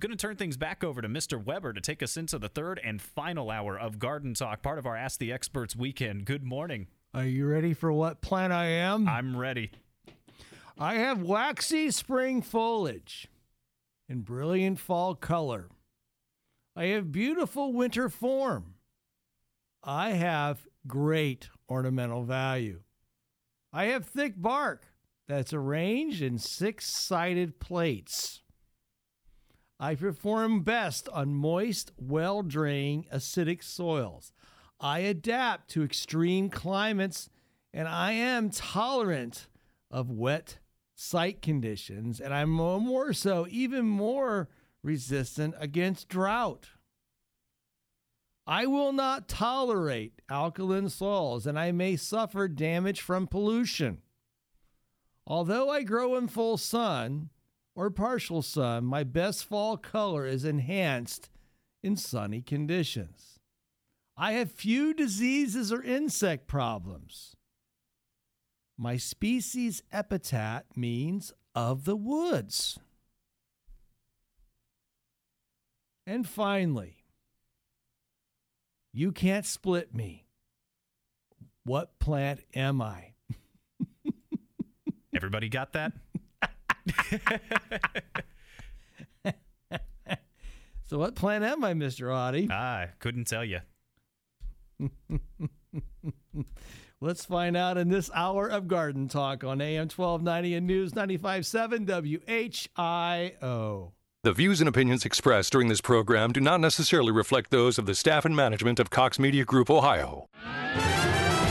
Going to turn things back over to Mr. Weber to take us into the third and final hour of Garden Talk, part of our Ask the Experts weekend. Good morning. Are you ready for what plant I am? I'm ready. I have waxy spring foliage in brilliant fall color. I have beautiful winter form. I have great ornamental value. I have thick bark that's arranged in six sided plates. I perform best on moist, well draining, acidic soils. I adapt to extreme climates and I am tolerant of wet site conditions, and I'm more so, even more resistant against drought. I will not tolerate alkaline soils, and I may suffer damage from pollution. Although I grow in full sun, or partial sun, my best fall color is enhanced in sunny conditions. I have few diseases or insect problems. My species epithet means of the woods. And finally, you can't split me. What plant am I? Everybody got that? So what plan am I, Mr. Audie? I couldn't tell you. Let's find out in this hour of Garden Talk on AM 1290 and News 95.7 WHIO. The views and opinions expressed during this program do not necessarily reflect those of the staff and management of Cox Media Group, Ohio.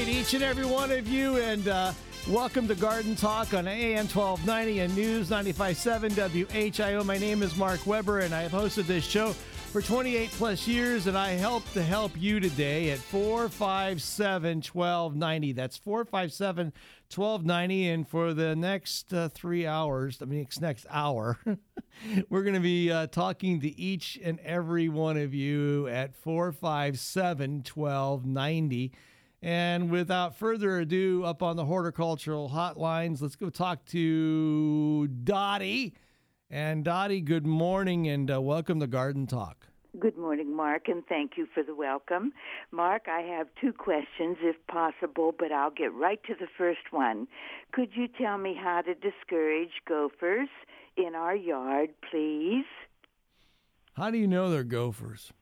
Morning, each and every one of you, and uh, welcome to Garden Talk on AM 1290 and News 95.7 WHIO. My name is Mark Weber, and I have hosted this show for 28 plus years, and I help to help you today at 457 1290. That's 457 1290. And for the next uh, three hours, I mean, next hour, we're going to be uh, talking to each and every one of you at 457 1290. And without further ado, up on the horticultural hotlines, let's go talk to Dottie. And Dottie, good morning and uh, welcome to Garden Talk. Good morning, Mark, and thank you for the welcome. Mark, I have two questions, if possible, but I'll get right to the first one. Could you tell me how to discourage gophers in our yard, please? How do you know they're gophers?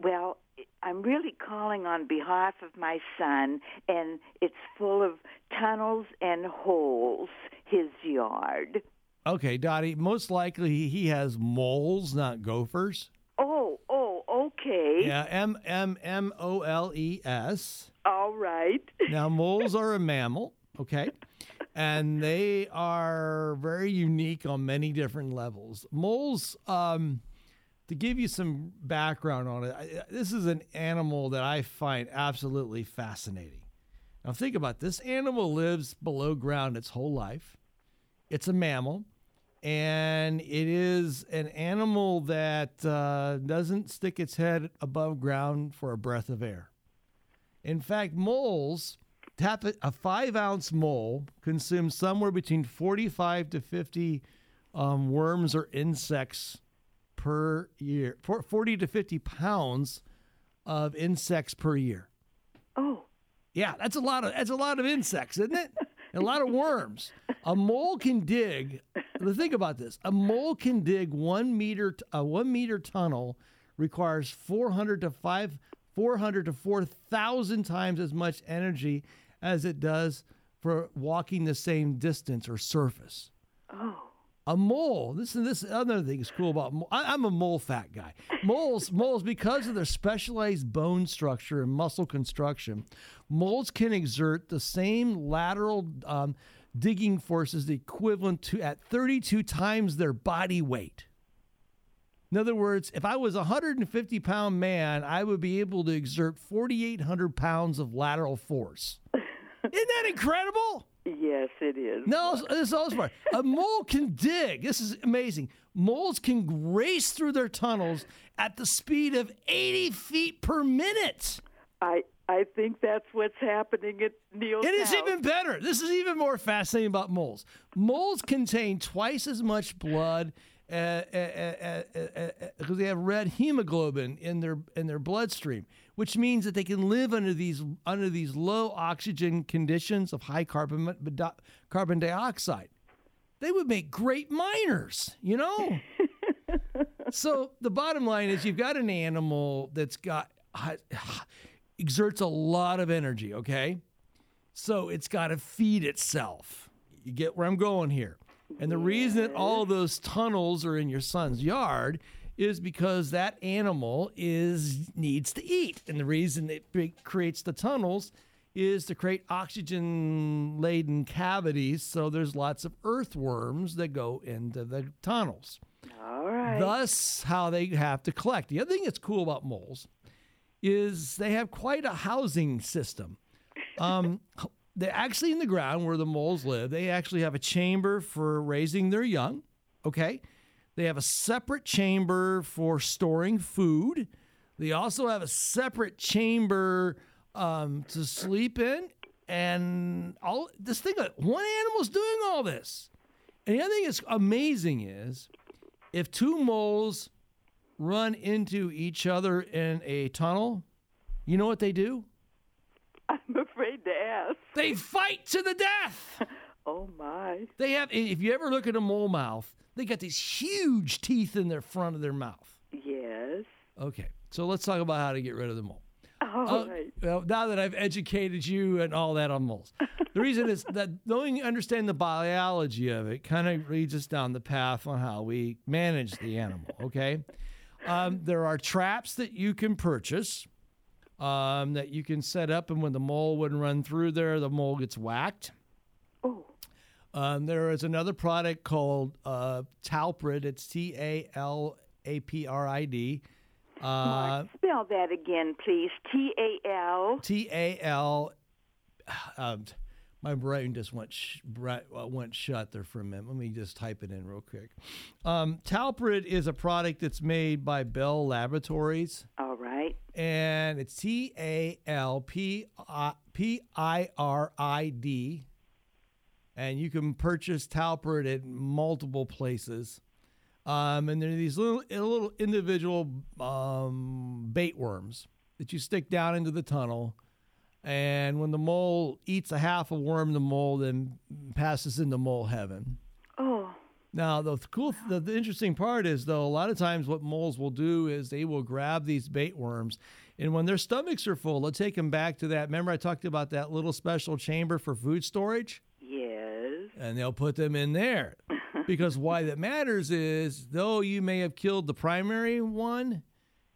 Well, I'm really calling on behalf of my son, and it's full of tunnels and holes, his yard. Okay, Dottie, most likely he has moles, not gophers. Oh, oh, okay. Yeah, M M M O L E S. All right. Now, moles are a mammal, okay? And they are very unique on many different levels. Moles, um, to give you some background on it, I, this is an animal that I find absolutely fascinating. Now, think about this animal lives below ground its whole life, it's a mammal and it is an animal that uh, doesn't stick its head above ground for a breath of air. In fact, moles, tap a five ounce mole consumes somewhere between 45 to 50 um, worms or insects per year, 40 to 50 pounds of insects per year. Oh. Yeah, that's a lot of that's a lot of insects, isn't it? a lot of worms. A mole can dig. Think about this: a mole can dig one meter. A one meter tunnel requires 400 to five, 400 to 4,000 times as much energy as it does for walking the same distance or surface. Oh. A mole. This and this other thing is cool about. I, I'm a mole fat guy. Moles, moles, because of their specialized bone structure and muscle construction, moles can exert the same lateral um, digging forces equivalent to at 32 times their body weight. In other words, if I was a 150 pound man, I would be able to exert 4,800 pounds of lateral force. Isn't that incredible? Yes, it is. No, this is also part. A mole can dig. This is amazing. Moles can race through their tunnels at the speed of 80 feet per minute. I I think that's what's happening at Neil's It is house. even better. This is even more fascinating about moles. Moles contain twice as much blood uh, uh, uh, because they have red hemoglobin in their in their bloodstream, which means that they can live under these under these low oxygen conditions of high carbon carbon dioxide. They would make great miners, you know. so the bottom line is, you've got an animal that's got exerts a lot of energy. Okay, so it's got to feed itself. You get where I'm going here. And the reason that all those tunnels are in your son's yard is because that animal is needs to eat. And the reason it creates the tunnels is to create oxygen laden cavities so there's lots of earthworms that go into the tunnels. All right. Thus how they have to collect. The other thing that's cool about moles is they have quite a housing system. Um, they're actually in the ground where the moles live. They actually have a chamber for raising their young. Okay. They have a separate chamber for storing food. They also have a separate chamber um, to sleep in. And all this thing, one animal's doing all this. And the other thing that's amazing is if two moles run into each other in a tunnel, you know what they do? I'm afraid to ask. They fight to the death. oh my. They have if you ever look at a mole mouth, they got these huge teeth in their front of their mouth. Yes. Okay. So let's talk about how to get rid of the mole. All uh, right. Well, now that I've educated you and all that on moles, the reason is that knowing understand the biology of it kind of leads us down the path on how we manage the animal. Okay, um, there are traps that you can purchase um, that you can set up, and when the mole wouldn't run through there, the mole gets whacked. Um, there is another product called uh, Talpirid. It's T A L A P R I D. Uh, spell that again, please. T A L. T A L. Um, my brain just went sh- uh, went shut there for a minute. Let me just type it in real quick. Um, Talpirid is a product that's made by Bell Laboratories. All right. And it's T A L P I R I D. And you can purchase Talpirid at multiple places. Um, and there are these little little individual um, bait worms that you stick down into the tunnel. And when the mole eats a half a worm, the mole then passes into mole heaven. Oh. Now the cool, the, the interesting part is though, a lot of times what moles will do is they will grab these bait worms, and when their stomachs are full, they'll take them back to that. Remember, I talked about that little special chamber for food storage. And they'll put them in there because why that matters is though you may have killed the primary one,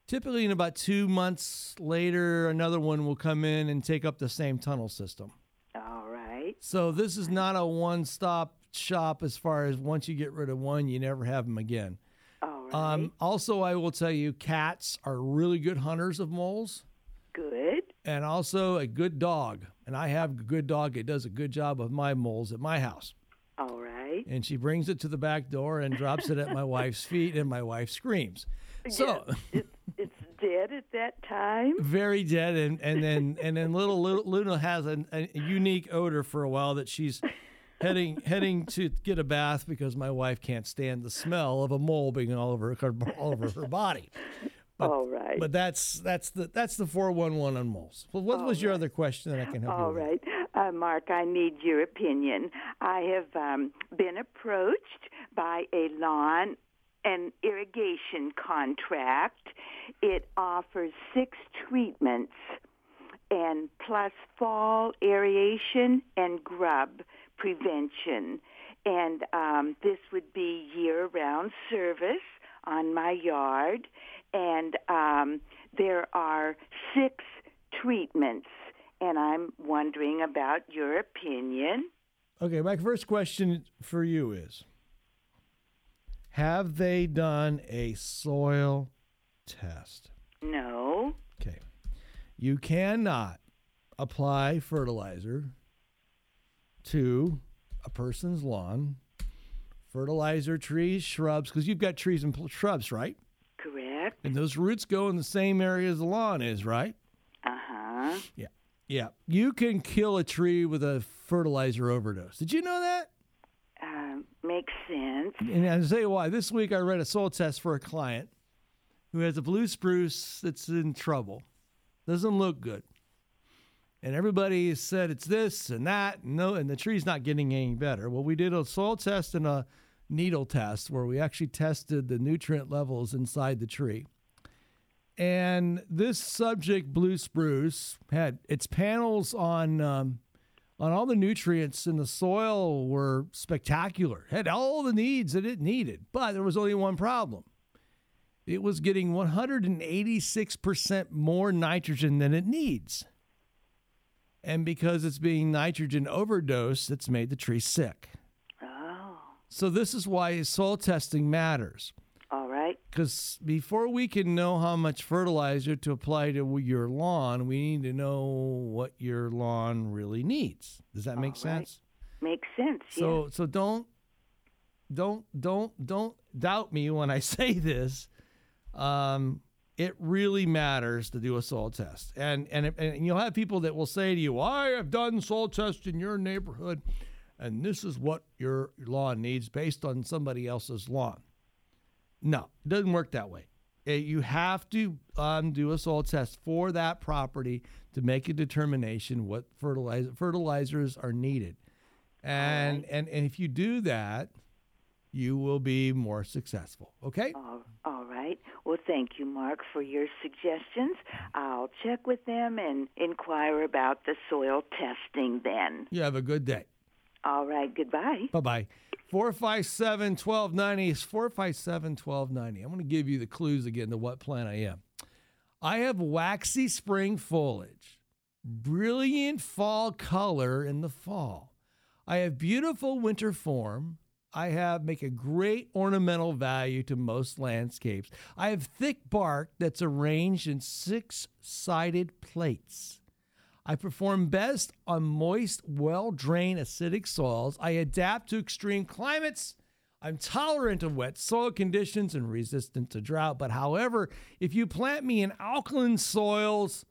typically in about two months later, another one will come in and take up the same tunnel system. All right. So this is not a one stop shop as far as once you get rid of one, you never have them again. All right. Um, also, I will tell you, cats are really good hunters of moles. Good. And also a good dog. And I have a good dog. It does a good job of my moles at my house. All right. And she brings it to the back door and drops it at my wife's feet, and my wife screams. So it's, it's dead at that time. Very dead, and and then and then little, little Luna has a, a unique odor for a while that she's heading heading to get a bath because my wife can't stand the smell of a mole being all over her, all over her body. But, all right. But that's that's the that's the four one one on moles. Well, what all was your right. other question that I can help all you with? All right, uh, Mark. I need your opinion. I have um, been approached by a lawn and irrigation contract. It offers six treatments and plus fall aeration and grub prevention. And um, this would be year round service on my yard. And um, there are six treatments. And I'm wondering about your opinion. Okay, my first question for you is Have they done a soil test? No. Okay. You cannot apply fertilizer to a person's lawn, fertilizer trees, shrubs, because you've got trees and pl- shrubs, right? And those roots go in the same area as the lawn is, right? Uh huh. Yeah. Yeah. You can kill a tree with a fertilizer overdose. Did you know that? Um, makes sense. And I'll tell you why. This week I read a soil test for a client who has a blue spruce that's in trouble. Doesn't look good. And everybody said it's this and that, and no, and the tree's not getting any better. Well, we did a soil test and a needle test where we actually tested the nutrient levels inside the tree. And this subject, blue spruce, had its panels on um, on all the nutrients in the soil were spectacular. Had all the needs that it needed, but there was only one problem. It was getting 186% more nitrogen than it needs. And because it's being nitrogen overdose, it's made the tree sick. So this is why soil testing matters. All right. Because before we can know how much fertilizer to apply to your lawn, we need to know what your lawn really needs. Does that make right. sense? Makes sense. So so don't don't don't don't doubt me when I say this. Um, it really matters to do a soil test, and and and you'll have people that will say to you, "I have done soil tests in your neighborhood, and this is what your lawn needs based on somebody else's lawn." No, it doesn't work that way. Uh, You have to um, do a soil test for that property to make a determination what fertilizer fertilizers are needed, and and and if you do that, you will be more successful. Okay. All, all right. Well, thank you, Mark, for your suggestions. I'll check with them and inquire about the soil testing then. You have a good day. All right. Goodbye. Bye bye. 457 1290 is 457 1290. I'm going to give you the clues again to what plant I am. I have waxy spring foliage, brilliant fall color in the fall. I have beautiful winter form. I have make a great ornamental value to most landscapes. I have thick bark that's arranged in six-sided plates. I perform best on moist, well drained, acidic soils. I adapt to extreme climates. I'm tolerant of wet soil conditions and resistant to drought. But however, if you plant me in alkaline soils,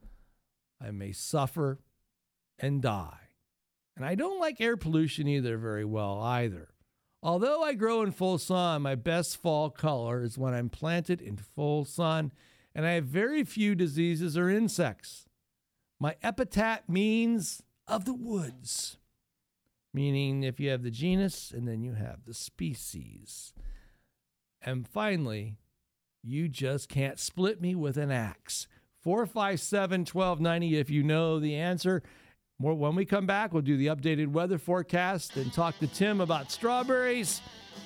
I may suffer and die. And I don't like air pollution either very well either. Although I grow in full sun, my best fall color is when I'm planted in full sun, and I have very few diseases or insects. My epithet means of the woods, meaning if you have the genus and then you have the species. And finally, you just can't split me with an axe. 457 1290 if you know the answer. More when we come back, we'll do the updated weather forecast and talk to Tim about strawberries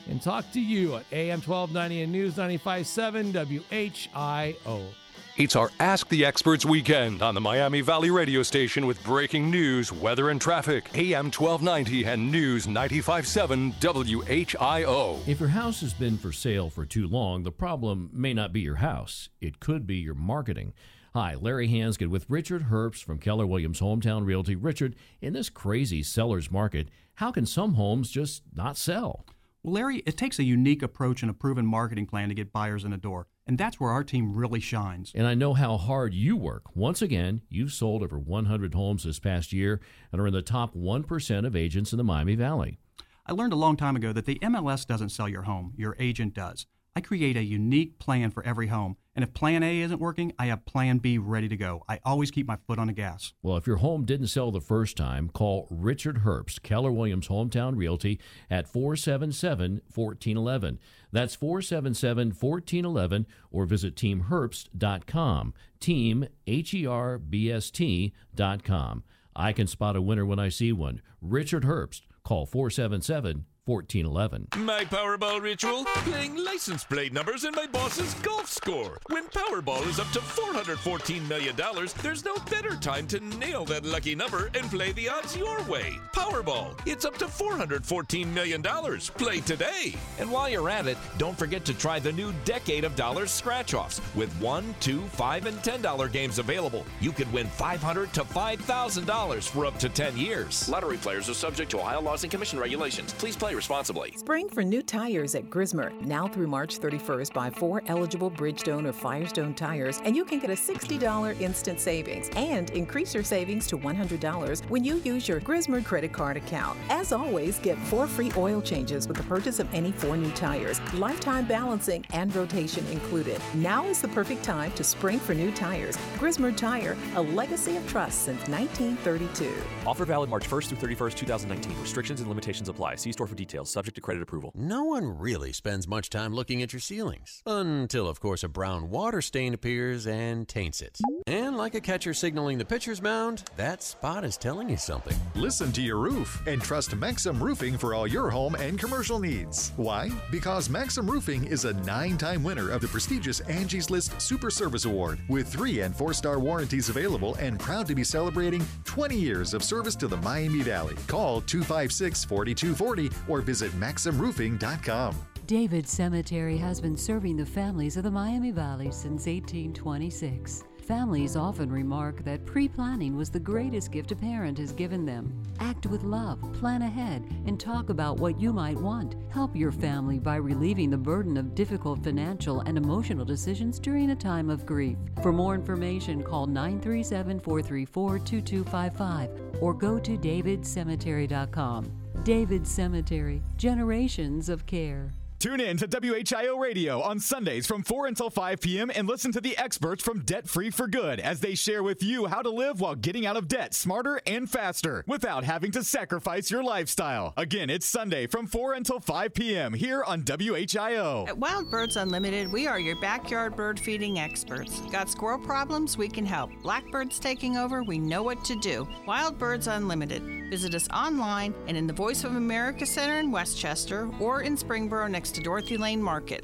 and talk to you at AM 1290 and News 957 WHIO. It's our Ask the Experts weekend on the Miami Valley radio station with breaking news, weather, and traffic. AM 1290 and News 957 WHIO. If your house has been for sale for too long, the problem may not be your house. It could be your marketing. Hi, Larry Hansgen with Richard Herbst from Keller Williams Hometown Realty. Richard, in this crazy seller's market, how can some homes just not sell? Well, Larry, it takes a unique approach and a proven marketing plan to get buyers in the door. And that's where our team really shines. And I know how hard you work. Once again, you've sold over 100 homes this past year and are in the top 1% of agents in the Miami Valley. I learned a long time ago that the MLS doesn't sell your home, your agent does. I create a unique plan for every home. And if plan A isn't working, I have plan B ready to go. I always keep my foot on the gas. Well, if your home didn't sell the first time, call Richard Herbst, Keller Williams Hometown Realty at 477 1411. That's 477 1411 or visit teamherbst.com. Team, H E R B S T.com. I can spot a winner when I see one. Richard Herbst. Call 477 1411. My Powerball ritual? Playing license plate numbers in my boss's golf score. When Powerball is up to $414 million, there's no better time to nail that lucky number and play the odds your way. Powerball, it's up to $414 million. Play today. And while you're at it, don't forget to try the new Decade of Dollars scratch offs. With one, two, five, and $10 games available, you could win 500 to $5,000 for up to 10 years. Lottery players are subject to Ohio laws and commission regulations. Please play responsibly. Spring for new tires at Grismer. Now through March 31st, buy four eligible Bridgestone or Firestone tires, and you can get a $60 instant savings and increase your savings to $100 when you use your Grismer credit card account. As always, get four free oil changes with the purchase of any four new tires, lifetime balancing and rotation included. Now is the perfect time to spring for new tires. Grismer Tire, a legacy of trust since 1932. Offer valid March 1st through 31st, 2019. Restrictions and limitations apply. See store for details. Subject to credit approval. No one really spends much time looking at your ceilings. Until, of course, a brown water stain appears and taints it. And like a catcher signaling the pitcher's mound, that spot is telling you something. Listen to your roof and trust Maxim Roofing for all your home and commercial needs. Why? Because Maxim Roofing is a nine time winner of the prestigious Angie's List Super Service Award with three and four star warranties available and proud to be celebrating 20 years of service to the Miami Valley. Call 256 4240 or visit MaximRoofing.com. David Cemetery has been serving the families of the Miami Valley since 1826. Families often remark that pre planning was the greatest gift a parent has given them. Act with love, plan ahead, and talk about what you might want. Help your family by relieving the burden of difficult financial and emotional decisions during a time of grief. For more information, call 937 434 2255 or go to davidcemetery.com. David Cemetery, generations of care. Tune in to WHIO Radio on Sundays from 4 until 5 p.m. and listen to the experts from Debt Free for Good as they share with you how to live while getting out of debt smarter and faster without having to sacrifice your lifestyle. Again, it's Sunday from 4 until 5 p.m. here on WHIO. At Wild Birds Unlimited, we are your backyard bird feeding experts. Got squirrel problems? We can help. Blackbirds taking over? We know what to do. Wild Birds Unlimited. Visit us online and in the Voice of America Center in Westchester or in Springboro next to Dorothy Lane Market.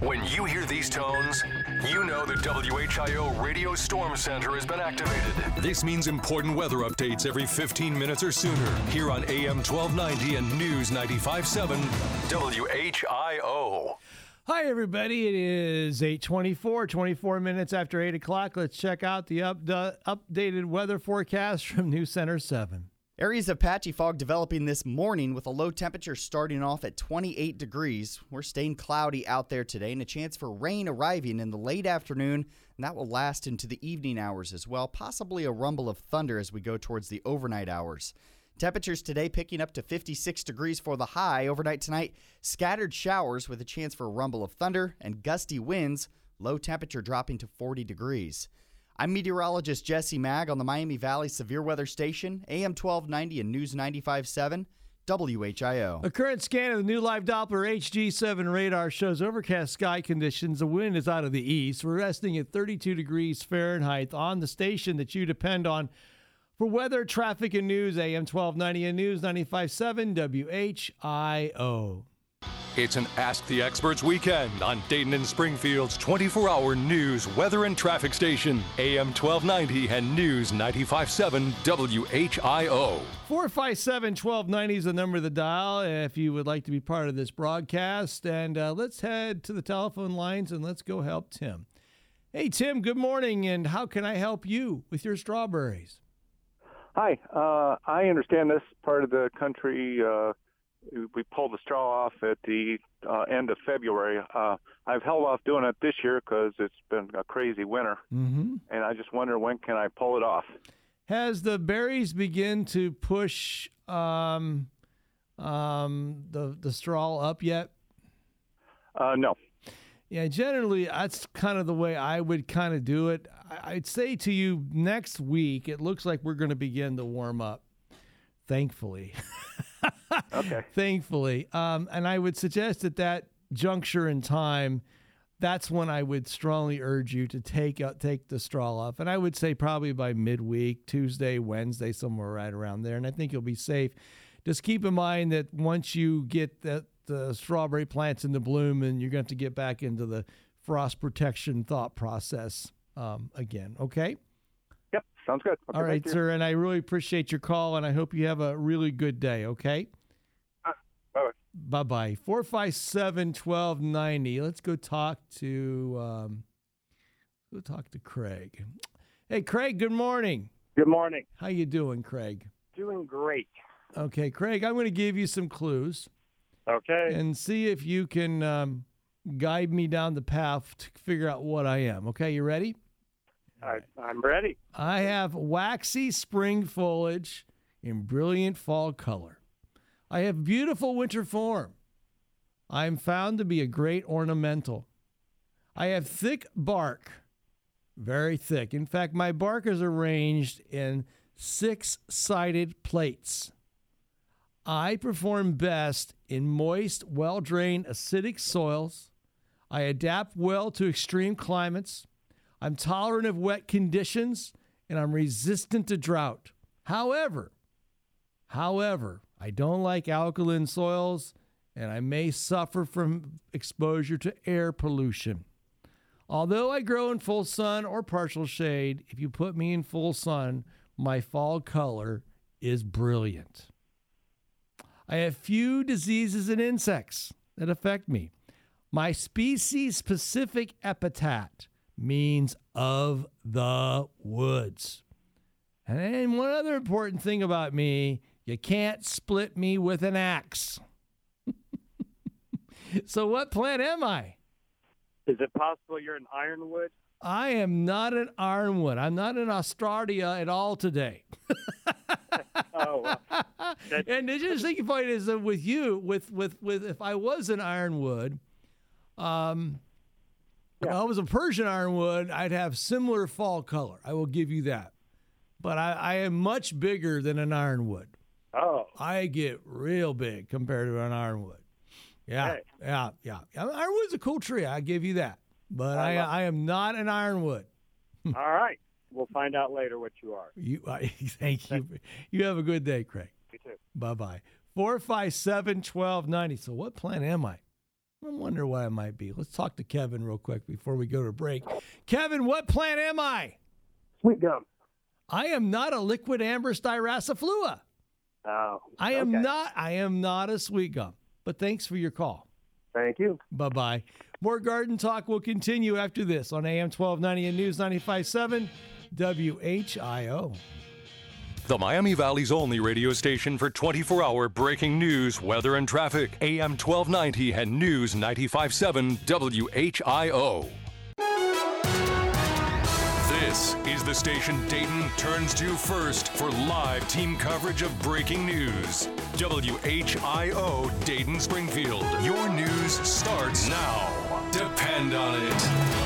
When you hear these tones, you know the WHIO Radio Storm Center has been activated. This means important weather updates every 15 minutes or sooner here on AM 1290 and News 957 WHIO. Hi, everybody. It is 824, 24 minutes after 8 o'clock. Let's check out the up, updated weather forecast from News Center 7. Areas of patchy fog developing this morning with a low temperature starting off at 28 degrees. We're staying cloudy out there today and a chance for rain arriving in the late afternoon, and that will last into the evening hours as well. Possibly a rumble of thunder as we go towards the overnight hours. Temperatures today picking up to 56 degrees for the high. Overnight tonight, scattered showers with a chance for a rumble of thunder and gusty winds. Low temperature dropping to 40 degrees. I'm meteorologist Jesse Maag on the Miami Valley Severe Weather Station, AM 1290 and News 95.7, WHIO. A current scan of the new live Doppler HG7 radar shows overcast sky conditions. The wind is out of the east. We're resting at 32 degrees Fahrenheit on the station that you depend on for weather, traffic, and news. AM 1290 and News 95.7 WHIO. It's an Ask the Experts weekend on Dayton and Springfield's 24 hour news, weather, and traffic station, AM 1290 and News 957 WHIO. 457 1290 is the number of the dial if you would like to be part of this broadcast. And uh, let's head to the telephone lines and let's go help Tim. Hey, Tim, good morning. And how can I help you with your strawberries? Hi. Uh, I understand this part of the country. Uh, we pulled the straw off at the uh, end of February. Uh, I've held off doing it this year because it's been a crazy winter, mm-hmm. and I just wonder when can I pull it off. Has the berries begin to push um, um, the the straw up yet? Uh, no. Yeah, generally that's kind of the way I would kind of do it. I'd say to you next week, it looks like we're going to begin to warm up. Thankfully. okay. Thankfully. Um, and I would suggest at that juncture in time, that's when I would strongly urge you to take uh, take the straw off. And I would say probably by midweek, Tuesday, Wednesday, somewhere right around there. And I think you'll be safe. just keep in mind that once you get that the strawberry plants into bloom, and you're going to have to get back into the frost protection thought process um, again. Okay. Sounds good. Okay, All right, sir, and I really appreciate your call, and I hope you have a really good day. Okay. Bye Bye bye. 457 1290. Let's go talk to um, go talk to Craig. Hey Craig, good morning. Good morning. How you doing, Craig? Doing great. Okay, Craig, I'm going to give you some clues. Okay. And see if you can um, guide me down the path to figure out what I am. Okay, you ready? I, I'm ready. I have waxy spring foliage in brilliant fall color. I have beautiful winter form. I am found to be a great ornamental. I have thick bark, very thick. In fact, my bark is arranged in six sided plates. I perform best in moist, well drained, acidic soils. I adapt well to extreme climates. I'm tolerant of wet conditions and I'm resistant to drought. However, however, I don't like alkaline soils and I may suffer from exposure to air pollution. Although I grow in full sun or partial shade, if you put me in full sun, my fall color is brilliant. I have few diseases and insects that affect me. My species specific epithet means of the woods. And then one other important thing about me, you can't split me with an axe. so what plant am I? Is it possible you're an ironwood? I am not an ironwood. I'm not in Australia at all today. Oh, well, and the interesting point is that with you, with with with if I was an ironwood, um, if I was a Persian ironwood, I'd have similar fall color. I will give you that. But I, I am much bigger than an ironwood. Oh. I get real big compared to an ironwood. Yeah, yeah, yeah. Ironwood's a cool tree. I give you that. But I, I I am not an ironwood. all right. We'll find out later what you are. You, I, thank you. You have a good day, Craig. You too. Bye bye. 457 1290. So, what plant am I? I wonder what it might be. Let's talk to Kevin real quick before we go to break. Kevin, what plant am I? Sweet gum. I am not a Liquidambar styraciflua. Oh. I am okay. not. I am not a sweet gum. But thanks for your call. Thank you. Bye bye. More garden talk will continue after this on AM 1290 and News 957 WHIO. The Miami Valley's only radio station for 24 hour breaking news, weather, and traffic. AM 1290 and News 957 WHIO. This is the station Dayton turns to first for live team coverage of breaking news. WHIO Dayton Springfield. Your news starts now. Depend on it.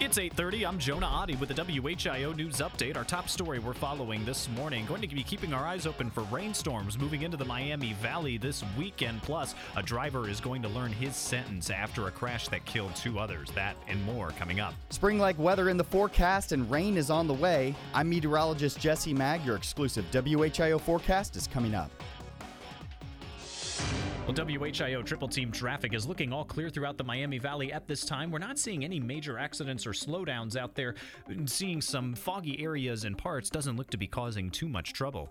It's 8:30. I'm Jonah Adi with the WHIO news update. Our top story we're following this morning. Going to be keeping our eyes open for rainstorms moving into the Miami Valley this weekend. Plus, a driver is going to learn his sentence after a crash that killed two others. That and more coming up. Spring like weather in the forecast and rain is on the way. I'm meteorologist Jesse Maag. Your exclusive WHIO forecast is coming up. Well, WHIO triple team traffic is looking all clear throughout the Miami Valley at this time. We're not seeing any major accidents or slowdowns out there. Seeing some foggy areas and parts doesn't look to be causing too much trouble.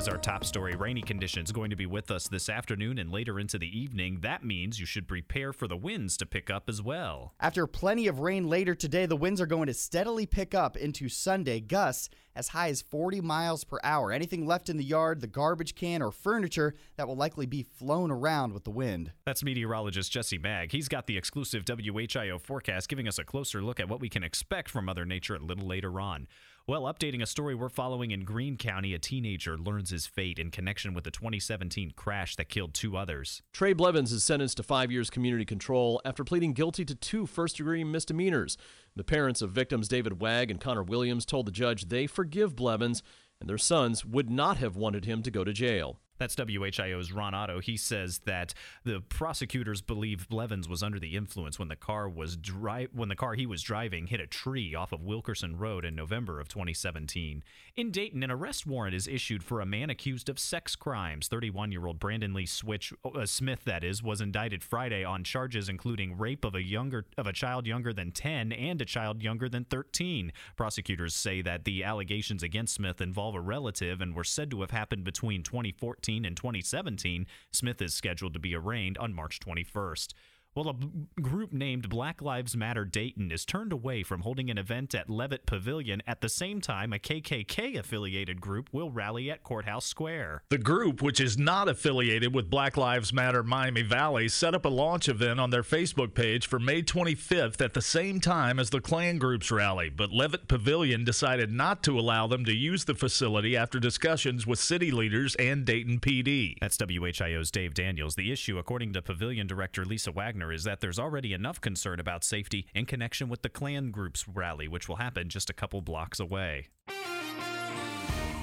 Is our top story. Rainy conditions going to be with us this afternoon and later into the evening. That means you should prepare for the winds to pick up as well. After plenty of rain later today, the winds are going to steadily pick up into Sunday, gusts as high as 40 miles per hour. Anything left in the yard, the garbage can, or furniture that will likely be flown around with the wind. That's meteorologist Jesse Maag. He's got the exclusive WHIO forecast, giving us a closer look at what we can expect from Mother Nature a little later on. Well, updating a story we're following in Greene County, a teenager learns his fate in connection with the 2017 crash that killed two others. Trey Blevins is sentenced to five years community control after pleading guilty to two first degree misdemeanors. The parents of victims David Wagg and Connor Williams told the judge they forgive Blevins and their sons would not have wanted him to go to jail. That's WHIO's Ron Otto. He says that the prosecutors believe Blevins was under the influence when the car was dri- when the car he was driving hit a tree off of Wilkerson Road in November of 2017. In Dayton, an arrest warrant is issued for a man accused of sex crimes. 31-year-old Brandon Lee Switch uh, Smith, that is, was indicted Friday on charges including rape of a younger of a child younger than 10 and a child younger than 13. Prosecutors say that the allegations against Smith involve a relative and were said to have happened between 2014 2016 and 2017, Smith is scheduled to be arraigned on March 21st. Well, a b- group named Black Lives Matter Dayton is turned away from holding an event at Levitt Pavilion at the same time a KKK affiliated group will rally at Courthouse Square. The group, which is not affiliated with Black Lives Matter Miami Valley, set up a launch event on their Facebook page for May 25th at the same time as the Klan group's rally, but Levitt Pavilion decided not to allow them to use the facility after discussions with city leaders and Dayton PD. That's WHIO's Dave Daniels. The issue, according to Pavilion Director Lisa Wagner, is that there's already enough concern about safety in connection with the Klan group's rally, which will happen just a couple blocks away.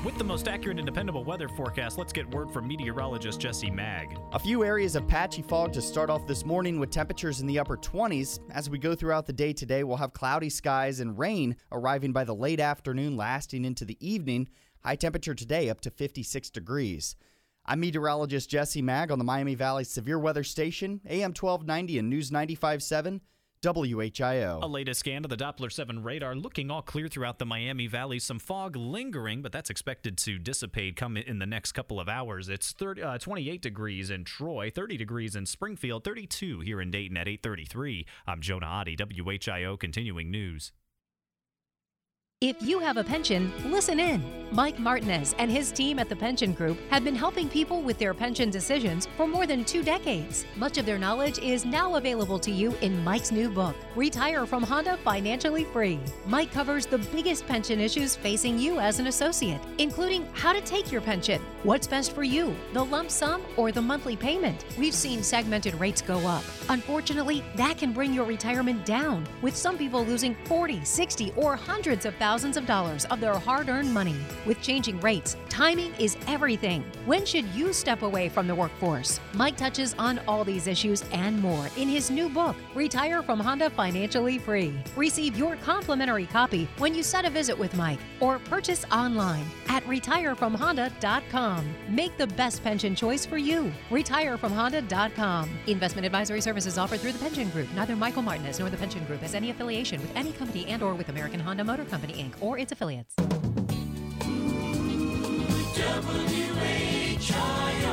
With the most accurate and dependable weather forecast, let's get word from meteorologist Jesse Maag. A few areas of patchy fog to start off this morning with temperatures in the upper 20s. As we go throughout the day today, we'll have cloudy skies and rain arriving by the late afternoon, lasting into the evening. High temperature today up to 56 degrees. I'm meteorologist Jesse Maag on the Miami Valley Severe Weather Station, AM 1290 and News 95.7. WHIO. A latest scan of the Doppler 7 radar looking all clear throughout the Miami Valley. Some fog lingering, but that's expected to dissipate come in the next couple of hours. It's 30, uh, 28 degrees in Troy, 30 degrees in Springfield, 32 here in Dayton at 833. I'm Jonah Adi, WHIO Continuing News. If you have a pension, listen in. Mike Martinez and his team at the Pension Group have been helping people with their pension decisions for more than two decades. Much of their knowledge is now available to you in Mike's new book, Retire from Honda Financially Free. Mike covers the biggest pension issues facing you as an associate, including how to take your pension, what's best for you, the lump sum or the monthly payment. We've seen segmented rates go up. Unfortunately, that can bring your retirement down, with some people losing 40, 60, or hundreds of thousands thousands of dollars of their hard earned money. With changing rates, timing is everything. When should you step away from the workforce? Mike touches on all these issues and more in his new book, Retire from Honda Financially Free. Receive your complimentary copy when you set a visit with Mike or purchase online at retirefromhonda.com. Make the best pension choice for you. Retirefromhonda.com. Investment advisory services offered through the Pension Group. Neither Michael Martinez nor the Pension Group has any affiliation with any company and or with American Honda Motor Company Inc. or its affiliates. WHIO,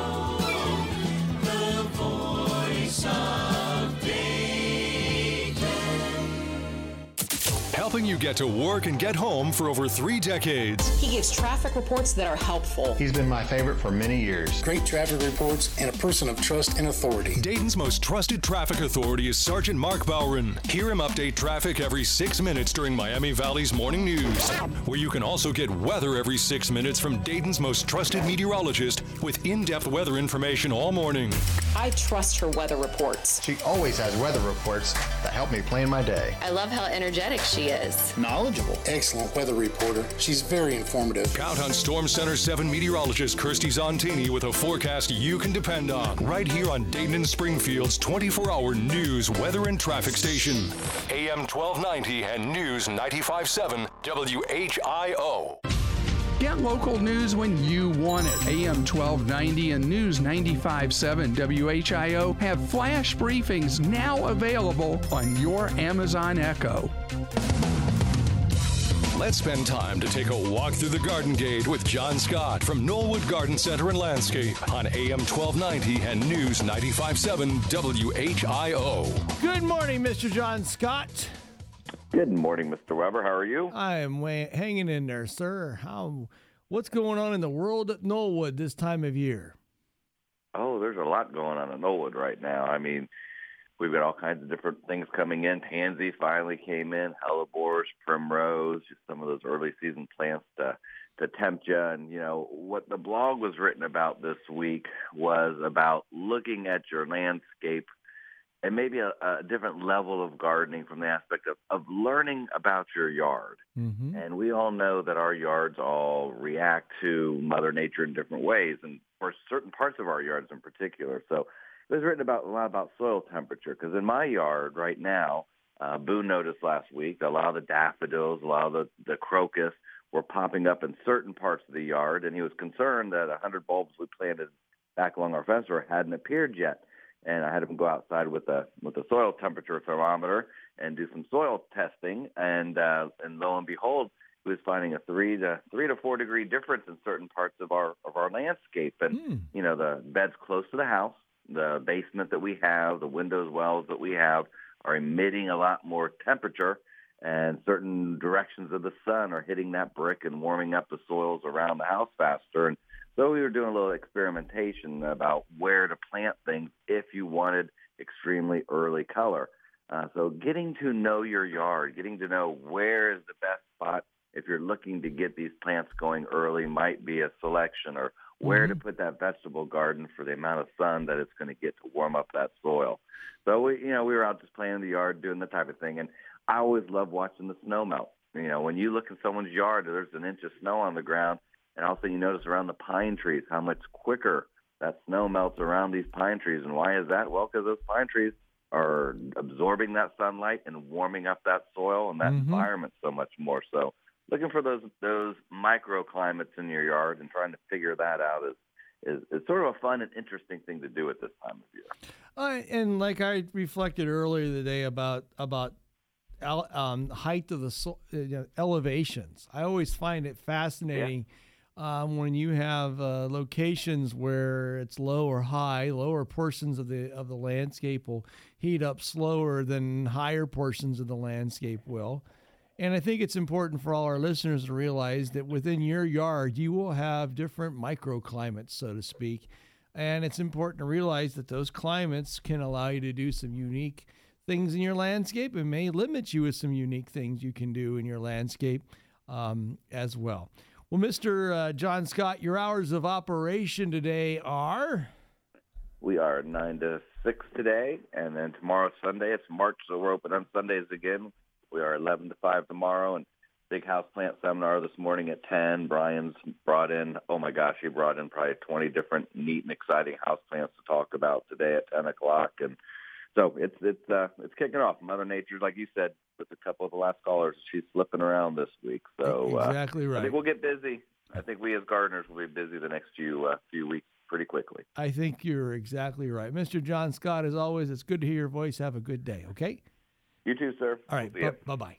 Helping you get to work and get home for over three decades. He gives traffic reports that are helpful. He's been my favorite for many years. Great traffic reports and a person of trust and authority. Dayton's most trusted traffic authority is Sergeant Mark Bowron. Hear him update traffic every six minutes during Miami Valley's morning news, where you can also get weather every six minutes from Dayton's most trusted meteorologist with in depth weather information all morning. I trust her weather reports. She always has weather reports that help me plan my day. I love how energetic she is. Knowledgeable. Excellent weather reporter. She's very informative. Count on Storm Center 7 meteorologist Kirstie Zontini with a forecast you can depend on. Right here on Dayton and Springfield's 24 hour news, weather, and traffic station. AM 1290 and News 957 WHIO. Get local news when you want it. AM 1290 and News 957 WHIO have flash briefings now available on your Amazon Echo. Let's spend time to take a walk through the Garden Gate with John Scott from Knollwood Garden Center and Landscape on AM 1290 and News 957 WHIO. Good morning, Mr. John Scott. Good morning, Mr. Weber. How are you? I am way, hanging in there, sir. How? What's going on in the world at Knollwood this time of year? Oh, there's a lot going on at Knollwood right now. I mean, we've got all kinds of different things coming in. Tansy finally came in, hellebores, primrose, just some of those early season plants to to tempt you. And you know what the blog was written about this week was about looking at your landscape and maybe a, a different level of gardening from the aspect of, of learning about your yard. Mm-hmm. And we all know that our yards all react to Mother Nature in different ways, and for certain parts of our yards in particular. So it was written about a lot about soil temperature because in my yard right now, uh, Boone noticed last week that a lot of the daffodils, a lot of the, the crocus were popping up in certain parts of the yard, and he was concerned that a 100 bulbs we planted back along our fence row hadn't appeared yet. And I had him go outside with a with a soil temperature thermometer and do some soil testing, and uh, and lo and behold, he was finding a three to three to four degree difference in certain parts of our of our landscape, and Mm. you know the beds close to the house, the basement that we have, the windows wells that we have are emitting a lot more temperature. And certain directions of the sun are hitting that brick and warming up the soils around the house faster. And so we were doing a little experimentation about where to plant things if you wanted extremely early color. Uh, so getting to know your yard, getting to know where is the best spot if you're looking to get these plants going early might be a selection or where to put that vegetable garden for the amount of sun that it's going to get to warm up that soil. So we, you know, we were out just playing in the yard doing the type of thing. And I always love watching the snow melt. You know, when you look in someone's yard, there's an inch of snow on the ground and also you notice around the pine trees how much quicker that snow melts around these pine trees. And why is that? Well, because those pine trees are absorbing that sunlight and warming up that soil and that Mhm. environment so much more. So looking for those those microclimates in your yard and trying to figure that out is is, is sort of a fun and interesting thing to do at this time of year. Uh, and like I reflected earlier today about about el- um, height of the so- uh, you know, elevations, I always find it fascinating um, when you have uh, locations where it's low or high. Lower portions of the of the landscape will heat up slower than higher portions of the landscape will. And I think it's important for all our listeners to realize that within your yard, you will have different microclimates, so to speak. And it's important to realize that those climates can allow you to do some unique things in your landscape and may limit you with some unique things you can do in your landscape um, as well. Well, Mr. Uh, John Scott, your hours of operation today are. We are nine to six today, and then tomorrow Sunday. It's March, so we're open on Sundays again. We are eleven to five tomorrow, and big house plant seminar this morning at ten. Brian's brought in. Oh my gosh, he brought in probably twenty different neat and exciting house plants to talk about today at ten o'clock, and so it's it's uh, it's kicking off. Mother Nature, like you said, with a couple of the last callers, she's slipping around this week. So uh, Exactly I right. think we'll get busy. I think we as gardeners will be busy the next few uh, few weeks pretty quickly. I think you're exactly right. Mr. John Scott, as always, it's good to hear your voice. Have a good day, okay? You too, sir. All right. See ya. Bye bye.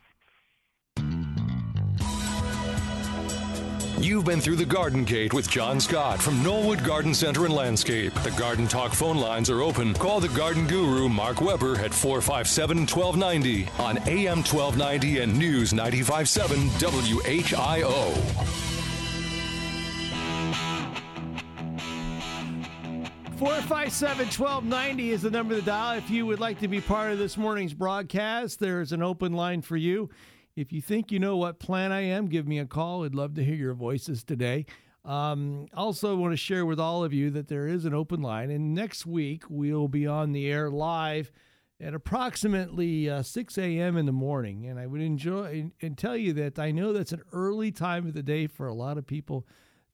You've been through the Garden Gate with John Scott from Knollwood Garden Center and Landscape. The Garden Talk phone lines are open. Call the garden guru Mark Weber at 457 1290 on AM 1290 and News 957 WHIO. 457 1290 is the number to dial. If you would like to be part of this morning's broadcast, there's an open line for you. If you think you know what plan I am, give me a call. I'd love to hear your voices today. Um, also, want to share with all of you that there is an open line, and next week we'll be on the air live at approximately uh, 6 a.m. in the morning. And I would enjoy and tell you that I know that's an early time of the day for a lot of people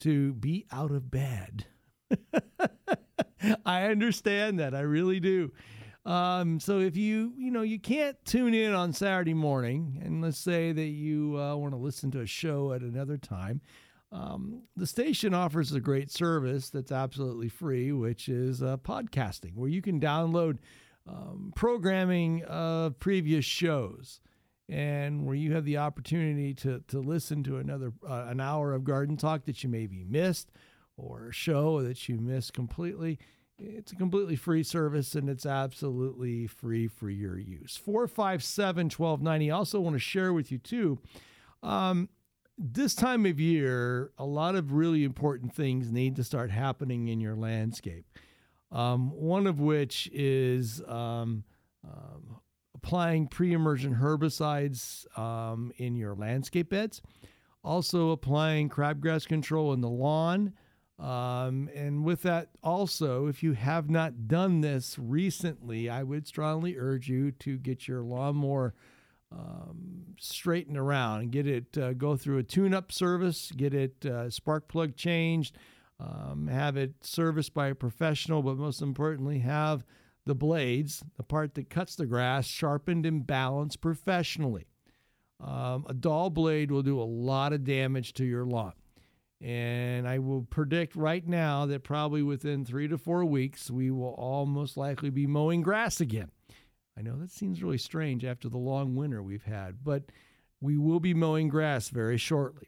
to be out of bed. I understand that. I really do. Um, so if you you know you can't tune in on Saturday morning, and let's say that you uh, want to listen to a show at another time, um, the station offers a great service that's absolutely free, which is uh, podcasting, where you can download um, programming of previous shows, and where you have the opportunity to to listen to another uh, an hour of garden talk that you maybe missed, or show that you missed completely. It's a completely free service and it's absolutely free for your use. 457 1290. I also want to share with you, too. Um, this time of year, a lot of really important things need to start happening in your landscape. Um, one of which is um, um, applying pre emergent herbicides um, in your landscape beds, also applying crabgrass control in the lawn. Um, and with that, also, if you have not done this recently, I would strongly urge you to get your lawnmower um, straightened around and get it uh, go through a tune-up service, get it uh, spark plug changed, um, have it serviced by a professional, but most importantly, have the blades, the part that cuts the grass, sharpened and balanced professionally. Um, a dull blade will do a lot of damage to your lawn. And I will predict right now that probably within three to four weeks, we will all most likely be mowing grass again. I know that seems really strange after the long winter we've had, but we will be mowing grass very shortly.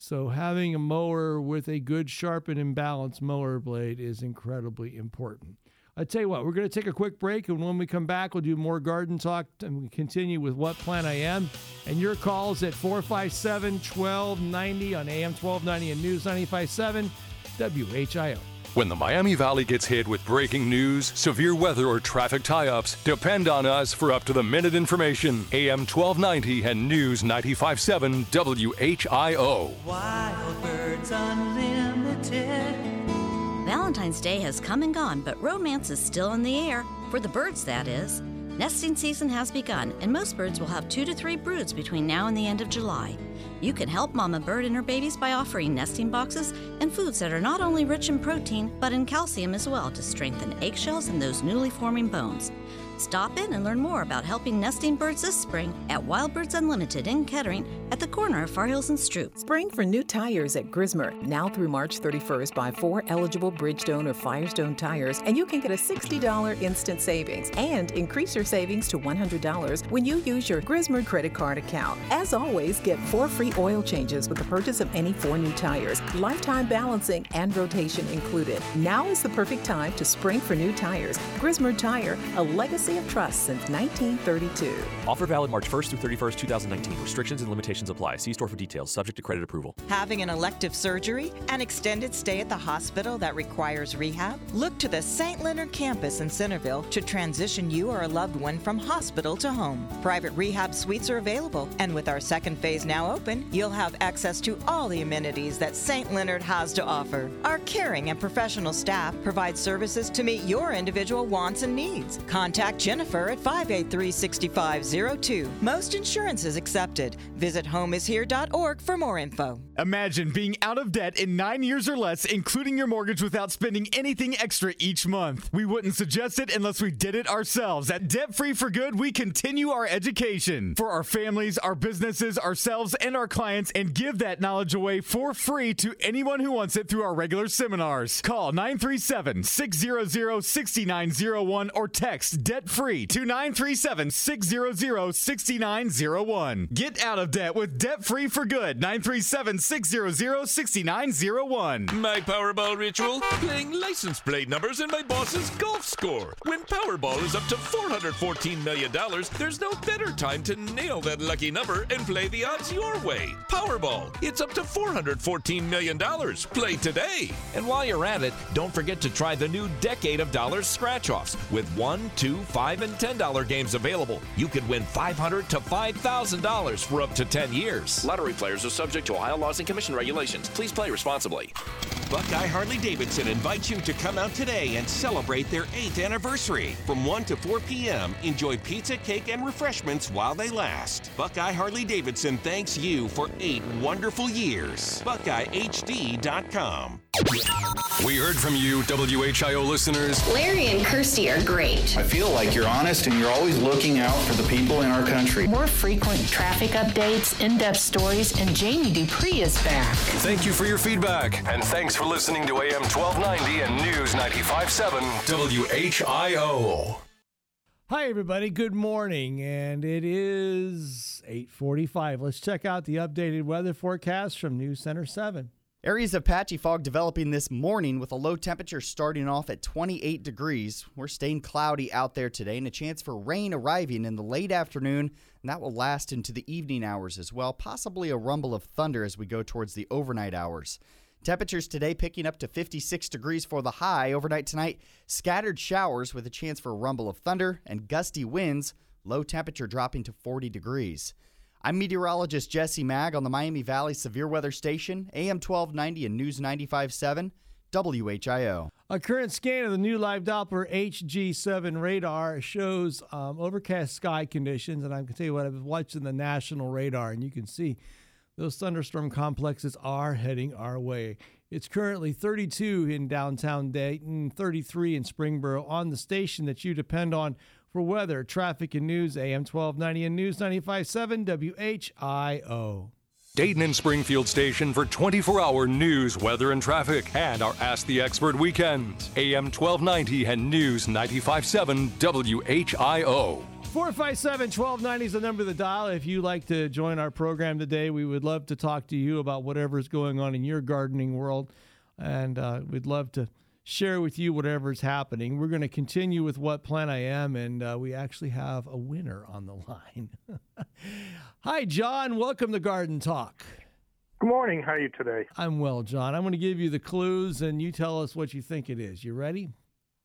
So, having a mower with a good, sharpened, and balanced mower blade is incredibly important. I tell you what, we're going to take a quick break, and when we come back, we'll do more garden talk and we continue with What Plant I Am. And your calls at 457 1290 on AM 1290 and News 957 WHIO. When the Miami Valley gets hit with breaking news, severe weather, or traffic tie ups, depend on us for up to the minute information. AM 1290 and News 957 WHIO. Wild Birds Unlimited. Valentine's Day has come and gone, but romance is still in the air. For the birds, that is. Nesting season has begun, and most birds will have two to three broods between now and the end of July. You can help Mama Bird and her babies by offering nesting boxes and foods that are not only rich in protein, but in calcium as well to strengthen eggshells and those newly forming bones. Stop in and learn more about helping nesting birds this spring at Wild Birds Unlimited in Kettering at the corner of Far Hills and Stroop. Spring for new tires at Grismer. Now through March 31st, buy four eligible Bridgestone or Firestone tires, and you can get a $60 instant savings and increase your savings to $100 when you use your Grismer credit card account. As always, get four free oil changes with the purchase of any four new tires, lifetime balancing and rotation included. Now is the perfect time to spring for new tires. Grismer Tire, a legacy of trust since 1932. Offer valid March 1st through 31st, 2019. Restrictions and limitations apply. See store for details. Subject to credit approval. Having an elective surgery? An extended stay at the hospital that requires rehab? Look to the St. Leonard campus in Centerville to transition you or a loved one from hospital to home. Private rehab suites are available, and with our second phase now open, you'll have access to all the amenities that St. Leonard has to offer. Our caring and professional staff provide services to meet your individual wants and needs. Contact Jennifer at 583 6502. Most insurances accepted. Visit homeishere.org for more info. Imagine being out of debt in nine years or less, including your mortgage, without spending anything extra each month. We wouldn't suggest it unless we did it ourselves. At Debt Free for Good, we continue our education for our families, our businesses, ourselves, and our clients, and give that knowledge away for free to anyone who wants it through our regular seminars. Call 937 600 6901 or text debt free to 937 600 6901. Get out of debt with Debt Free for Good. 937 600 6901. My Powerball ritual? Playing license plate numbers in my boss's golf score. When Powerball is up to $414 million, there's no better time to nail that lucky number and play the odds your way. Powerball, it's up to $414 million. Play today. And while you're at it, don't forget to try the new Decade of Dollars scratch offs. With one, two, five, and $10 games available, you could win 500 to $5,000 for up to 10 years. Lottery players are subject to Ohio laws and commission regulations. Please play responsibly. Buckeye Harley Davidson invites you to come out today and celebrate their 8th anniversary. From 1 to 4 p.m., enjoy pizza, cake, and refreshments while they last. Buckeye Harley Davidson thanks you for eight wonderful years. BuckeyeHD.com. We heard from you, WHIO listeners. Larry and Kirstie are great. I feel like you're honest and you're always looking out for the people in our country. More frequent traffic updates, in depth stories, and Jamie Dupree is back. Thank you for your feedback, and thanks for listening to AM 1290 and News 957 WHIO. Hi, everybody. Good morning, and it is 8:45. Let's check out the updated weather forecast from News Center 7. Areas of patchy fog developing this morning with a low temperature starting off at 28 degrees. We're staying cloudy out there today and a chance for rain arriving in the late afternoon, and that will last into the evening hours as well, possibly a rumble of thunder as we go towards the overnight hours. Temperatures today picking up to 56 degrees for the high. Overnight tonight, scattered showers with a chance for a rumble of thunder and gusty winds, low temperature dropping to 40 degrees. I'm meteorologist Jesse Maag on the Miami Valley Severe Weather Station, AM 1290 and News 957. WHIO. A current scan of the new live Doppler HG7 radar shows um, overcast sky conditions, and I can tell you what I was watching the national radar, and you can see those thunderstorm complexes are heading our way. It's currently 32 in downtown Dayton, 33 in Springboro on the station that you depend on for weather, traffic, and news. AM 1290 and News 95.7 WHIO. Dayton and Springfield station for 24 hour news, weather, and traffic, and our Ask the Expert weekends. AM 1290 and News 95.7 WHIO. 457 1290 is the number of the dial. If you'd like to join our program today, we would love to talk to you about whatever's going on in your gardening world. And uh, we'd love to share with you whatever's happening. We're going to continue with What plan I Am, and uh, we actually have a winner on the line. Hi, John. Welcome to Garden Talk. Good morning. How are you today? I'm well, John. I'm going to give you the clues, and you tell us what you think it is. You ready?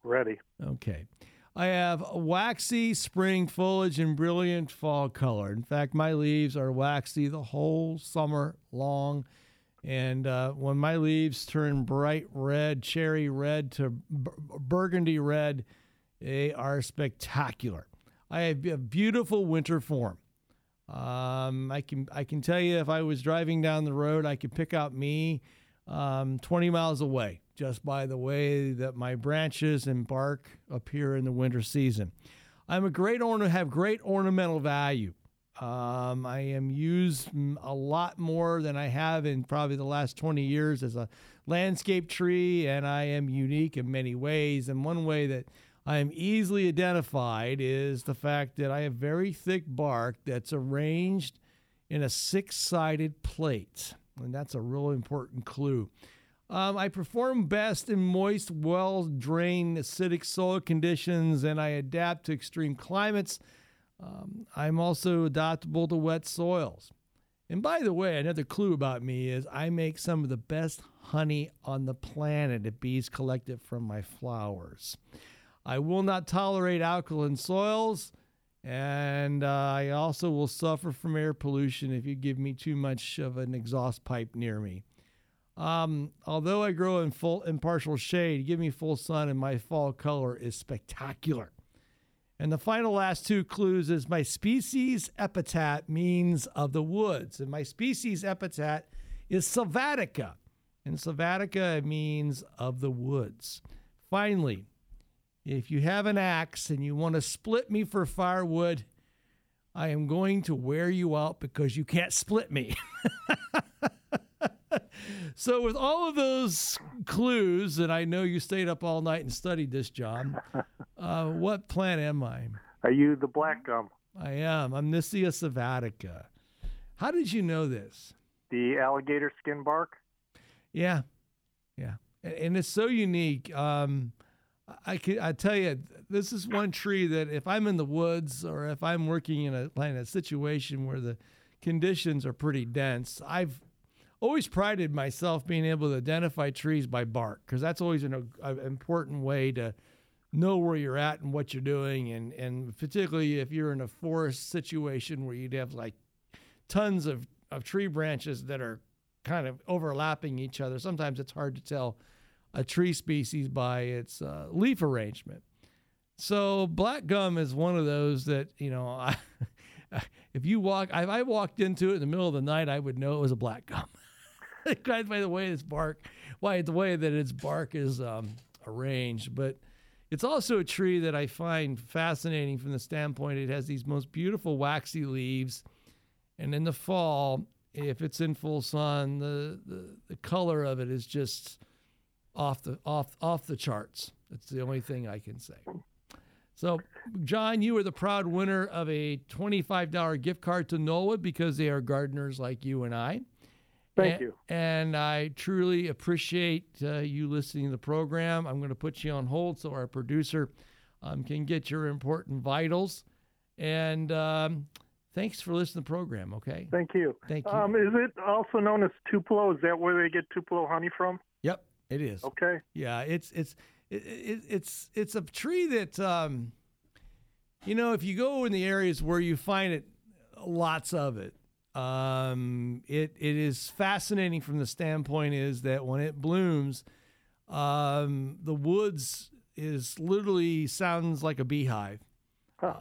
Ready. Okay. I have waxy spring foliage and brilliant fall color. In fact, my leaves are waxy the whole summer long. And uh, when my leaves turn bright red, cherry red to b- burgundy red, they are spectacular. I have a beautiful winter form. Um, I can I can tell you if I was driving down the road, I could pick out me um, 20 miles away just by the way that my branches and bark appear in the winter season. I'm a great ornament, have great ornamental value. Um, I am used a lot more than I have in probably the last 20 years as a landscape tree, and I am unique in many ways. And one way that I am easily identified is the fact that I have very thick bark that's arranged in a six sided plate. And that's a real important clue. Um, I perform best in moist, well drained, acidic soil conditions, and I adapt to extreme climates. Um, I'm also adaptable to wet soils. And by the way, another clue about me is I make some of the best honey on the planet if bees collect it from my flowers. I will not tolerate alkaline soils, and uh, I also will suffer from air pollution if you give me too much of an exhaust pipe near me. Um, although I grow in full in partial shade, give me full sun, and my fall color is spectacular. And the final last two clues is my species epithet means of the woods, and my species epithet is Sylvatica, and Sylvatica means of the woods. Finally, if you have an axe and you want to split me for firewood, I am going to wear you out because you can't split me. so, with all of those clues, and I know you stayed up all night and studied this, John, uh, what plant am I? Are you the black gum? I am. I'm Nyssa sylvatica. How did you know this? The alligator skin bark? Yeah. Yeah. And it's so unique. Um, I can I tell you, this is one tree that if I'm in the woods or if I'm working in a, in a situation where the conditions are pretty dense, I've always prided myself being able to identify trees by bark because that's always an, an, important way to know where you're at and what you're doing. And and particularly if you're in a forest situation where you'd have like tons of, of tree branches that are kind of overlapping each other sometimes it's hard to tell a tree species by its uh, leaf arrangement. So black gum is one of those that you know I, if you walk if i walked into it in the middle of the night i would know it was a black gum by the way its bark, why the way that its bark is um, arranged. But it's also a tree that I find fascinating from the standpoint it has these most beautiful waxy leaves, and in the fall, if it's in full sun, the, the, the color of it is just off the off off the charts. That's the only thing I can say. So, John, you are the proud winner of a $25 gift card to Knollwood because they are gardeners like you and I. Thank and, you. And I truly appreciate uh, you listening to the program. I'm going to put you on hold so our producer um, can get your important vitals. And um, thanks for listening to the program, okay? Thank you. Thank you. Um, is it also known as Tupelo? Is that where they get Tupelo honey from? Yep, it is. Okay. Yeah, it's it's it, it, it's it's a tree that um, you know if you go in the areas where you find it, lots of it. Um, it it is fascinating from the standpoint is that when it blooms, Um, the woods is literally sounds like a beehive.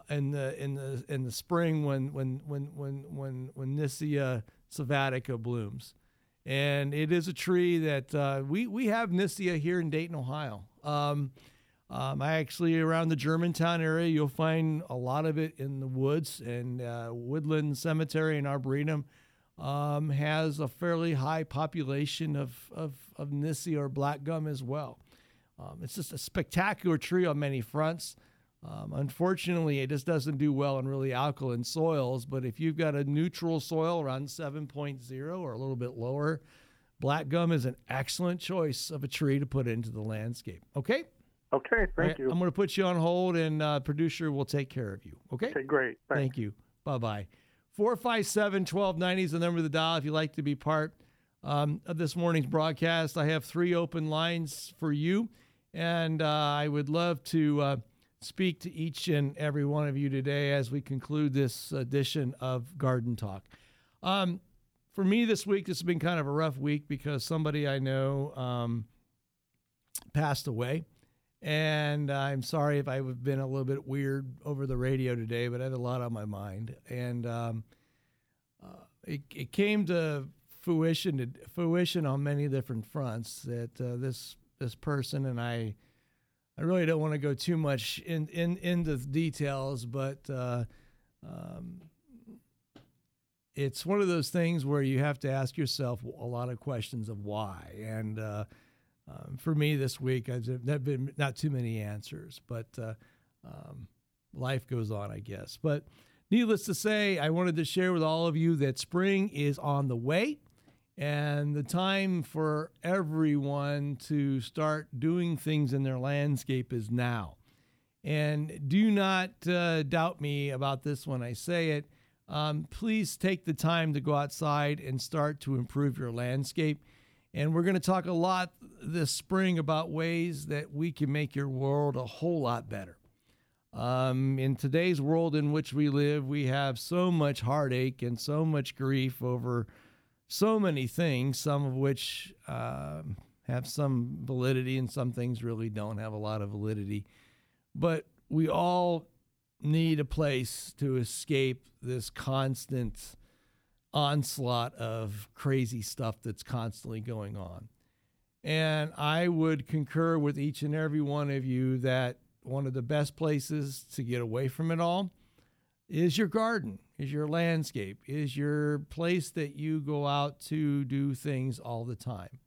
Uh, in the in the in the spring when when when when when when Nyssa sylvatica blooms, and it is a tree that uh, we we have Nyssa here in Dayton, Ohio. Um, um, I actually around the Germantown area, you'll find a lot of it in the woods and uh, Woodland Cemetery and Arboretum um, has a fairly high population of of, of Nyssa or black gum as well. Um, it's just a spectacular tree on many fronts. Um, unfortunately, it just doesn't do well in really alkaline soils. But if you've got a neutral soil around 7.0 or a little bit lower, black gum is an excellent choice of a tree to put into the landscape. Okay? Okay, thank Right, you. I'm going to put you on hold, and uh, producer will take care of you. Okay? Okay, great. Thanks. Thank you. Bye bye. 457 1290 is the number of the dial if you'd like to be part um, of this morning's broadcast. I have three open lines for you, and uh, I would love to uh, speak to each and every one of you today as we conclude this edition of Garden Talk. Um, for me this week, this has been kind of a rough week because somebody I know um, passed away. And I'm sorry if I've been a little bit weird over the radio today, but I had a lot on my mind. And um, uh, it, it came to fruition to fruition on many different fronts that uh, this this person and I I really don't want to go too much in, in into the details, but uh, um, it's one of those things where you have to ask yourself a lot of questions of why. And uh, um, for me this week, I've been not too many answers, but uh, um, life goes on, I guess. But needless to say, I wanted to share with all of you that spring is on the way. And the time for everyone to start doing things in their landscape is now. And do not uh, doubt me about this when I say it. Um, please take the time to go outside and start to improve your landscape. And we're going to talk a lot this spring about ways that we can make your world a whole lot better. Um, in today's world in which we live, we have so much heartache and so much grief over so many things, some of which um have some validity and some things really don't have a lot of validity. But we all need a place to escape this constant onslaught of crazy stuff that's constantly going on. And I would concur with each and every one of you that one of the best places to get away from it all is your garden, is your landscape, is your place that you go out to do things all the time.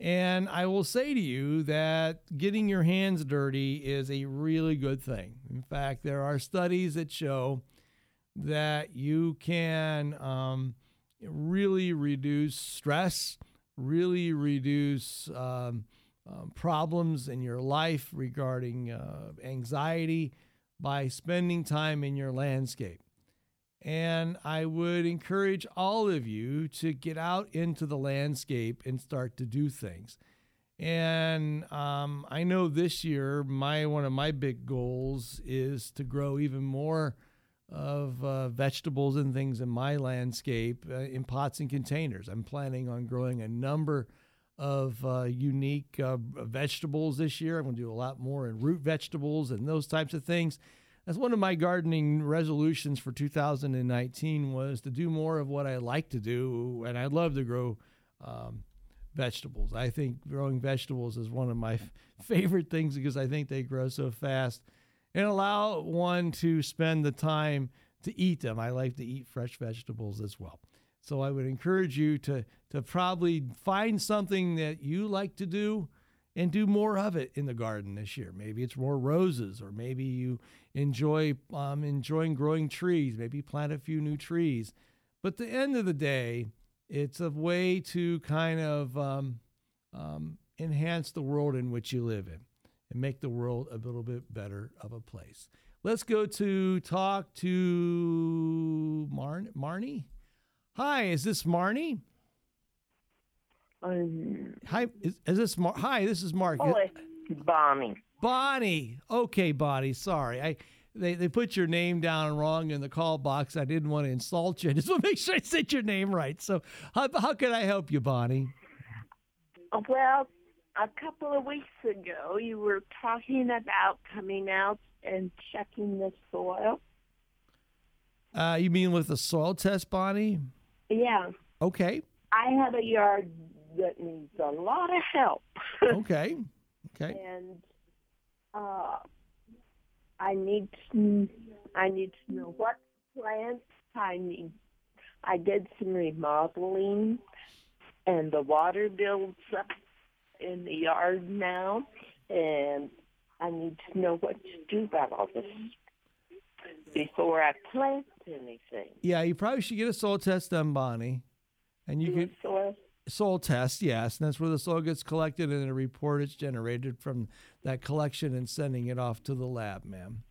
And I will say to you that getting your hands dirty is a really good thing. In fact, there are studies that show that you can um, really reduce stress, really reduce um, um, problems in your life regarding uh, anxiety by spending time in your landscape. And I would encourage all of you to get out into the landscape and start to do things. And um, I know this year, my one of my big goals is to grow even more of uh, vegetables and things in my landscape uh, in pots and containers. I'm planning on growing a number of uh, unique uh, vegetables this year. I'm going to do a lot more in root vegetables and those types of things. That's one of my gardening resolutions for 2019 was to do more of what I like to do, and I love to grow um, vegetables. I think growing vegetables is one of my f- favorite things because I think they grow so fast and allow one to spend the time to eat them. I like to eat fresh vegetables as well. So I would encourage you to to probably find something that you like to do and do more of it in the garden this year. Maybe it's more roses, or maybe you enjoy um, enjoying growing trees. Maybe plant a few new trees. But the end of the day, it's a way to kind of um, um, enhance the world in which you live in and make the world a little bit better of a place. Let's go to talk to Mar- Marnie. Hi, is this Marnie? Um, hi, is, is this Mar- Hi, this is Mark. Oh, it's Bonnie. Bonnie. Okay, Bonnie. Sorry, I they they put your name down wrong in the call box. I didn't want to insult you. I just want to make sure I said your name right. So, how how can I help you, Bonnie? Well, a couple of weeks ago, you were talking about coming out and checking the soil. Uh, you mean with the soil test, Bonnie? Yeah, Okay. I have a yard that needs a lot of help. Okay. Okay. and uh, I need to, I need to know what plants I need. I did some remodeling, and the water builds up in the yard now, and I need to know what to do about all this before I plant anything. Yeah, you probably should get a soil test done, Bonnie. And you can soil soil test, yes, and that's where the soil gets collected and a report is generated from that collection and sending it off to the lab, ma'am.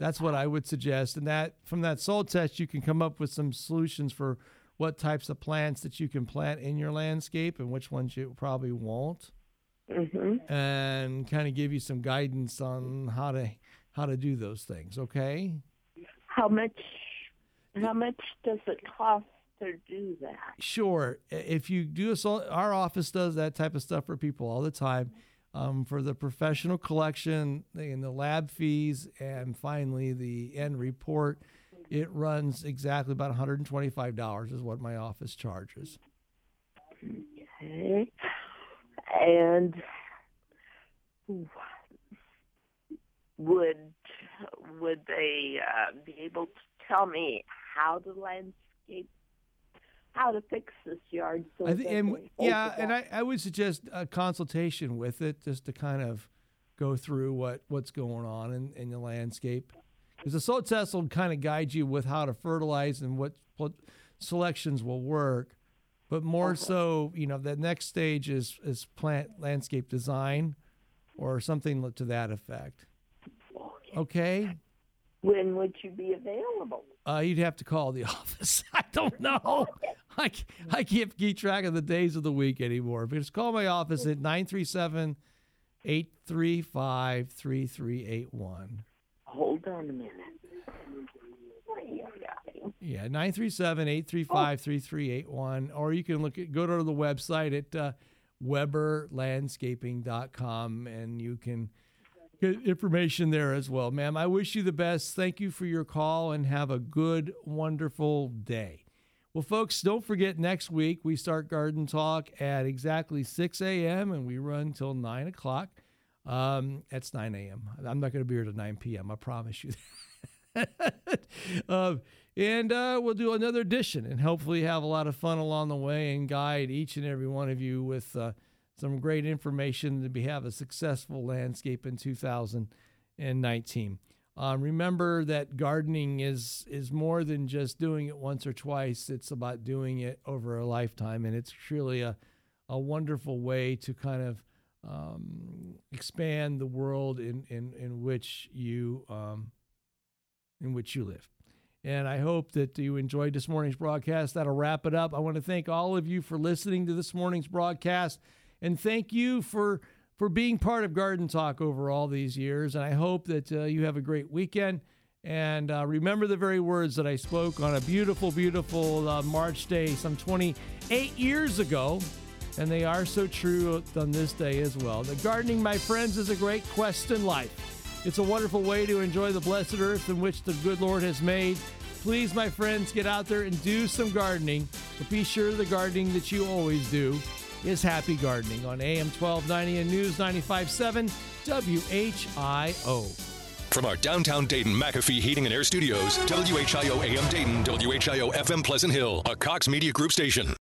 That's what I would suggest. And that from that soil test you can come up with some solutions for what types of plants that you can plant in your landscape and which ones you probably won't. Mm-hmm. And kind of give you some guidance on how to how to do those things, okay? How much? How much does it cost to do that? Sure. If you do a sol- our office does that type of stuff for people all the time. Um, for the professional collection and the lab fees, and finally the end report, it runs exactly about $125 is what my office charges. Okay. And would would they uh, be able to tell me how to landscape, how to fix this yard? So I think, and yeah, and I, I would suggest a consultation with it just to kind of go through what what's going on in, in the landscape. Because the soil test will kind of guide you with how to fertilize and what, selections will work. But more so, you know, the next stage is is plant landscape design or something to that effect. Okay. when would you be available? Uh, you'd have to call the office. I don't know. I, I can't keep track of the days of the week anymore. But just call my office at 937 835 3381. Hold on a minute. Yeah, 937 835 3381. Or you can look at, go to the website at uh, weberlandscaping.com and you can get information there as well. Ma'am, I wish you the best. Thank you for your call and have a good, wonderful day. Well, folks, don't forget next week we start Garden Talk at exactly 6 a.m. and we run till 9 o'clock. Um, that's 9 a.m. I'm not going to be here till 9 p.m. I promise you uh, and uh, we'll do another edition and hopefully have a lot of fun along the way and guide each and every one of you with uh, some great information to be, have a successful landscape in 2019. Um, remember that gardening is is more than just doing it once or twice. It's about doing it over a lifetime, and it's truly a a wonderful way to kind of um, expand the world in in in which you um, in which you live. And I hope that you enjoyed this morning's broadcast. That'll wrap it up. I want to thank all of you for listening to this morning's broadcast, and thank you for for being part of Garden Talk over all these years. And I hope that uh, you have a great weekend. And uh, remember the very words that I spoke on a beautiful, beautiful uh, March day some 28 years ago. And they are so true on this day as well. The gardening, my friends, is a great quest in life. It's a wonderful way to enjoy the blessed earth in which the good Lord has made. Please, my friends, get out there and do some gardening. But be sure the gardening that you always do is happy gardening on AM 1290 and News 957 WHIO. From our downtown Dayton McAfee Heating and Air Studios, WHIO AM Dayton, WHIO FM Pleasant Hill, a Cox Media Group station.